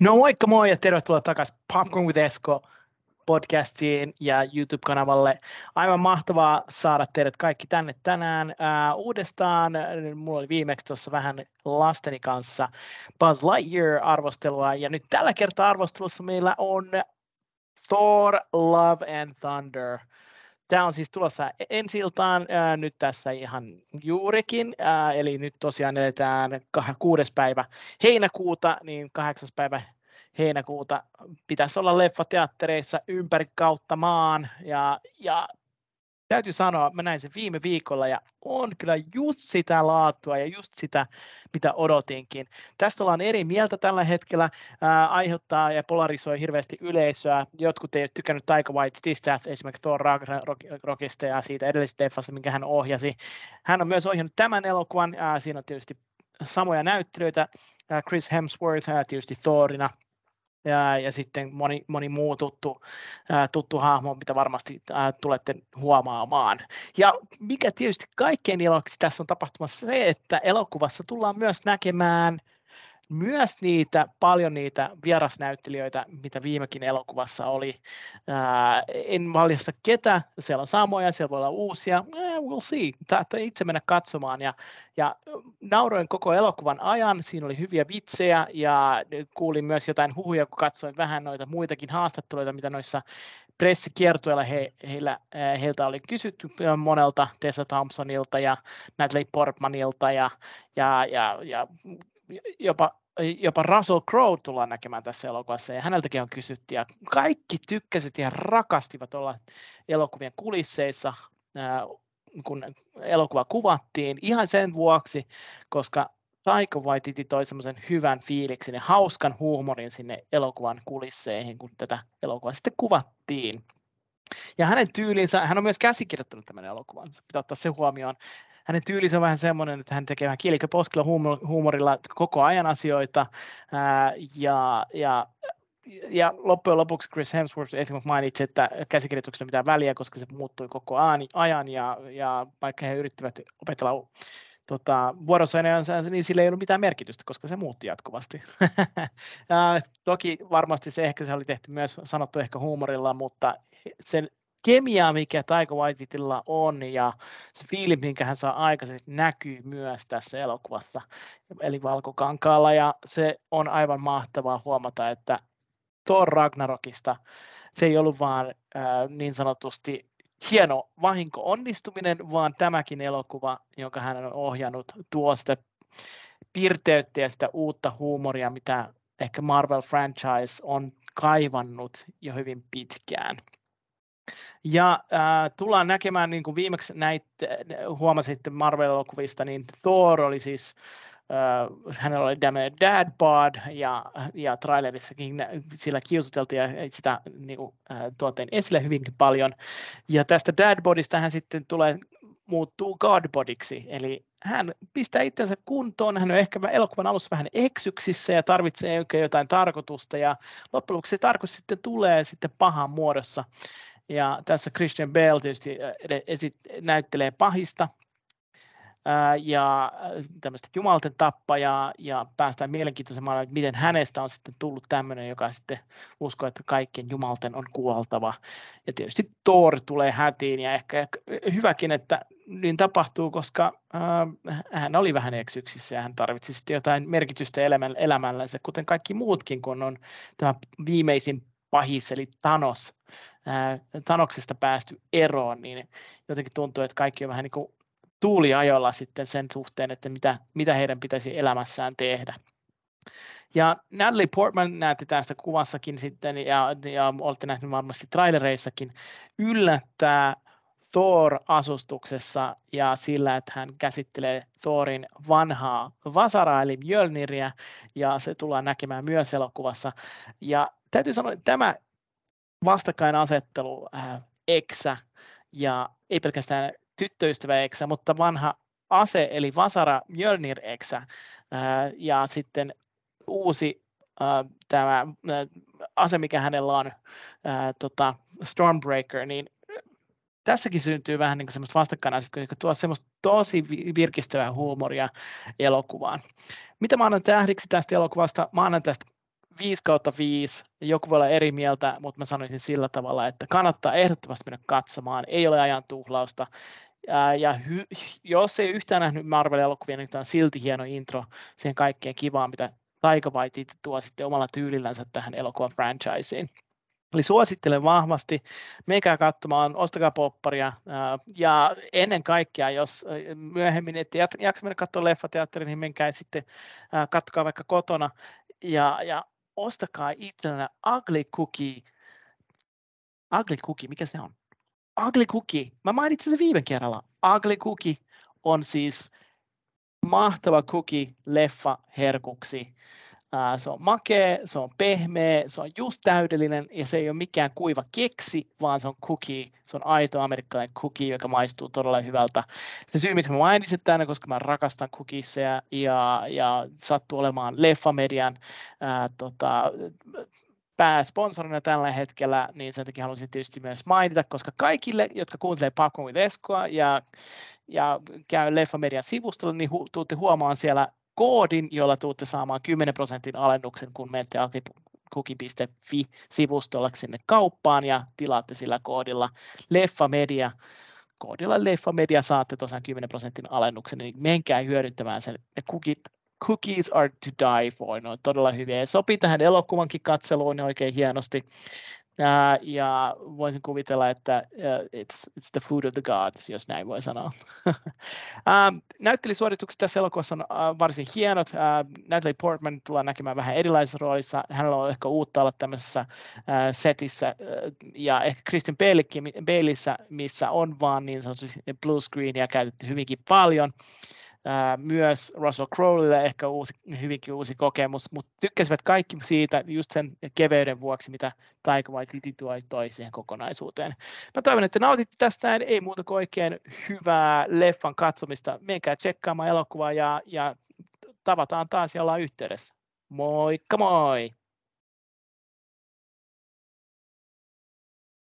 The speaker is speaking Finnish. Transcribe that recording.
No moikka moi ja tervetuloa takaisin Popcorn with Esko podcastiin ja YouTube-kanavalle. Aivan mahtavaa saada teidät kaikki tänne tänään. Uh, uudestaan, mulla oli viimeksi tuossa vähän lasteni kanssa Buzz Lightyear-arvostelua ja nyt tällä kertaa arvostelussa meillä on Thor, Love and Thunder. Tämä on siis tulossa ensi iltaan ää, nyt tässä ihan juurikin, ää, eli nyt tosiaan eletään kuudes päivä heinäkuuta, niin kahdeksas päivä heinäkuuta pitäisi olla leffateattereissa ympäri kautta maan, ja, ja täytyy sanoa, mä näin sen viime viikolla ja on kyllä just sitä laatua ja just sitä, mitä odotinkin. Tästä ollaan eri mieltä tällä hetkellä, ää, aiheuttaa ja polarisoi hirveästi yleisöä. Jotkut ei ole tykännyt Taika Waititista, esimerkiksi Thor Ragnarokista ja siitä edellisestä leffasta, minkä hän ohjasi. Hän on myös ohjannut tämän elokuvan, ää, siinä on tietysti samoja näyttelyitä, Chris Hemsworth tietysti Thorina, ja, ja sitten moni, moni muu tuttu, ää, tuttu hahmo, mitä varmasti ää, tulette huomaamaan. Ja mikä tietysti kaikkein iloksi tässä on tapahtumassa se, että elokuvassa tullaan myös näkemään myös niitä, paljon niitä vierasnäyttelijöitä, mitä viimekin elokuvassa oli. Ää, en valjasta ketä, siellä on samoja, siellä voi olla uusia, eh, we'll see, Tätä itse mennä katsomaan. Ja, ja nauroin koko elokuvan ajan, siinä oli hyviä vitsejä ja kuulin myös jotain huhuja, kun katsoin vähän noita muitakin haastatteluita, mitä noissa pressikiertueilla he, heillä, heiltä oli kysytty monelta Tessa Thompsonilta ja Natalie Portmanilta ja, ja, ja, ja jopa, jopa Russell Crowe tullaan näkemään tässä elokuvassa ja häneltäkin on kysytty ja kaikki tykkäsivät ja rakastivat olla elokuvien kulisseissa, kun elokuva kuvattiin ihan sen vuoksi, koska Taika Waititi toi semmoisen hyvän fiiliksen ja hauskan huumorin sinne elokuvan kulisseihin, kun tätä elokuvaa sitten kuvattiin. Ja hänen tyylinsä, hän on myös käsikirjoittanut tämän elokuvan, pitää ottaa se huomioon hänen tyylinsä on vähän semmoinen, että hän tekee vähän kielikköposkella huumorilla koko ajan asioita. Ää, ja, ja ja loppujen lopuksi Chris Hemsworth mainitsi, että käsikirjoituksena mitään väliä, koska se muuttui koko ajan, ja, ja vaikka he yrittivät opetella tota, vuorosaneansa, niin sillä ei ollut mitään merkitystä, koska se muutti jatkuvasti. ja, toki varmasti se ehkä se oli tehty myös sanottu ehkä huumorilla, mutta sen kemia, mikä Taika Waititilla on ja se fiilis, minkä hän saa aikaiseksi, näkyy myös tässä elokuvassa, eli Valkokankaalla. Ja se on aivan mahtavaa huomata, että Thor Ragnarokista se ei ollut vaan äh, niin sanotusti hieno vahinko onnistuminen, vaan tämäkin elokuva, jonka hän on ohjannut, tuo sitä pirteyttä ja sitä uutta huumoria, mitä ehkä Marvel franchise on kaivannut jo hyvin pitkään. Ja äh, tullaan näkemään, niin kuin viimeksi näit, huomasitte Marvel-elokuvista, niin Thor oli siis, äh, hänellä oli tämmöinen dad bod, ja, ja trailerissakin sillä kiusateltiin ja sitä niin kuin, äh, tuoteen esille hyvinkin paljon. Ja tästä dad bodista hän sitten tulee muuttuu Godbodiksi, eli hän pistää itsensä kuntoon, hän on ehkä elokuvan alussa vähän eksyksissä ja tarvitsee jotain tarkoitusta, ja loppujen lopuksi se tarkoitus sitten tulee sitten pahan muodossa. Ja tässä Christian Bale tietysti esit, näyttelee pahista ää, ja tämmöistä jumalten tappajaa ja päästään mielenkiintoisemmaan, että miten hänestä on sitten tullut tämmöinen, joka sitten uskoo, että kaikkien jumalten on kuoltava. Ja tietysti Thor tulee hätiin ja ehkä hyväkin, että niin tapahtuu, koska ää, hän oli vähän eksyksissä ja hän tarvitsi sitten jotain merkitystä elämällänsä, kuten kaikki muutkin, kun on tämä viimeisin pahis, eli Thanos, ää, Thanoksesta päästy eroon, niin jotenkin tuntuu, että kaikki on vähän niin kuin tuuliajolla sitten sen suhteen, että mitä, mitä heidän pitäisi elämässään tehdä. Ja Natalie Portman näette tästä kuvassakin sitten, ja, ja olette nähneet varmasti trailereissakin, yllättää Thor-asustuksessa ja sillä, että hän käsittelee Thorin vanhaa vasaraa eli Mjölniriä ja se tullaan näkemään myös elokuvassa. Ja täytyy sanoa, että tämä vastakkainasettelu äh, Eksä ja ei pelkästään tyttöystävä Eksä, mutta vanha ase eli Vasara Mjölnir Eksä äh, ja sitten uusi äh, tämä äh, ase, mikä hänellä on, äh, tota, Stormbreaker, niin tässäkin syntyy vähän niin semmoista vastakkainasettelua, joka tuo semmoista tosi virkistävää huumoria elokuvaan. Mitä mä annan tähdiksi tästä elokuvasta? Mä annan tästä 5 kautta 5, joku voi olla eri mieltä, mutta mä sanoisin sillä tavalla, että kannattaa ehdottomasti mennä katsomaan, ei ole ajan tuhlausta, ja hy, jos ei yhtään nähnyt Marvel-elokuvia, niin tämä on silti hieno intro siihen kaikkeen kivaan, mitä Taika Waititi tuo sitten omalla tyylillänsä tähän elokuvan franchiseen. Eli suosittelen vahvasti, menkää katsomaan, ostakaa popparia ja ennen kaikkea, jos myöhemmin ette jaksa mennä katsoa leffateatteriin, niin menkää sitten katsokaa vaikka kotona. Ja, ja ostakaa itsellenne Ugly Cookie. Ugly Cookie, mikä se on? Ugly Cookie. Mä mainitsin se viime kerralla. Ugly Cookie on siis mahtava cookie leffa herkuksi. Se on makea, se on pehmeä, se on just täydellinen ja se ei ole mikään kuiva keksi, vaan se on cookie, se on aito amerikkalainen cookie, joka maistuu todella hyvältä. Se syy, miksi mä mainitsin tänne, koska mä rakastan cookiesia ja, ja sattuu olemaan Leffamedian ää, tota, pääsponsorina tällä hetkellä, niin sen takia haluaisin tietysti myös mainita, koska kaikille, jotka kuuntelee Eskoa ja, ja käy Leffamedian sivustolla, niin hu, tuutte huomaan siellä koodin, jolla tuutte saamaan 10 prosentin alennuksen, kun menette kuki.fi-sivustolla sinne kauppaan ja tilaatte sillä koodilla Leffamedia. Koodilla Leffamedia saatte tosiaan 10 prosentin alennuksen, niin menkää hyödyntämään sen. Ne kukit, cookies are to die for, ne on todella hyviä ja sopii tähän elokuvankin katseluun oikein hienosti. Uh, ja voisin kuvitella, että uh, it's, it's the food of the gods, jos näin voi sanoa. uh, näyttelijäsuoritukset tässä elokuvassa on uh, varsin hienot. Uh, Natalie Portman tulee näkemään vähän erilaisessa roolissa. Hänellä on ehkä uutta olla tämmöisessä uh, setissä. Uh, ja ehkä Kristen Baleissa, missä on vaan niin sanotusti blue screenia käytetty hyvinkin paljon. Uh, myös Russell Crowleylle ehkä uusi, hyvinkin uusi kokemus, mutta tykkäsivät kaikki siitä just sen keveyden vuoksi, mitä Taika Waititi toi, toi siihen kokonaisuuteen. Mä toivon, että nautitte tästä, ei muuta kuin oikein hyvää leffan katsomista. Menkää tsekkaamaan elokuvaa ja, ja tavataan taas ja ollaan yhteydessä. Moikka moi!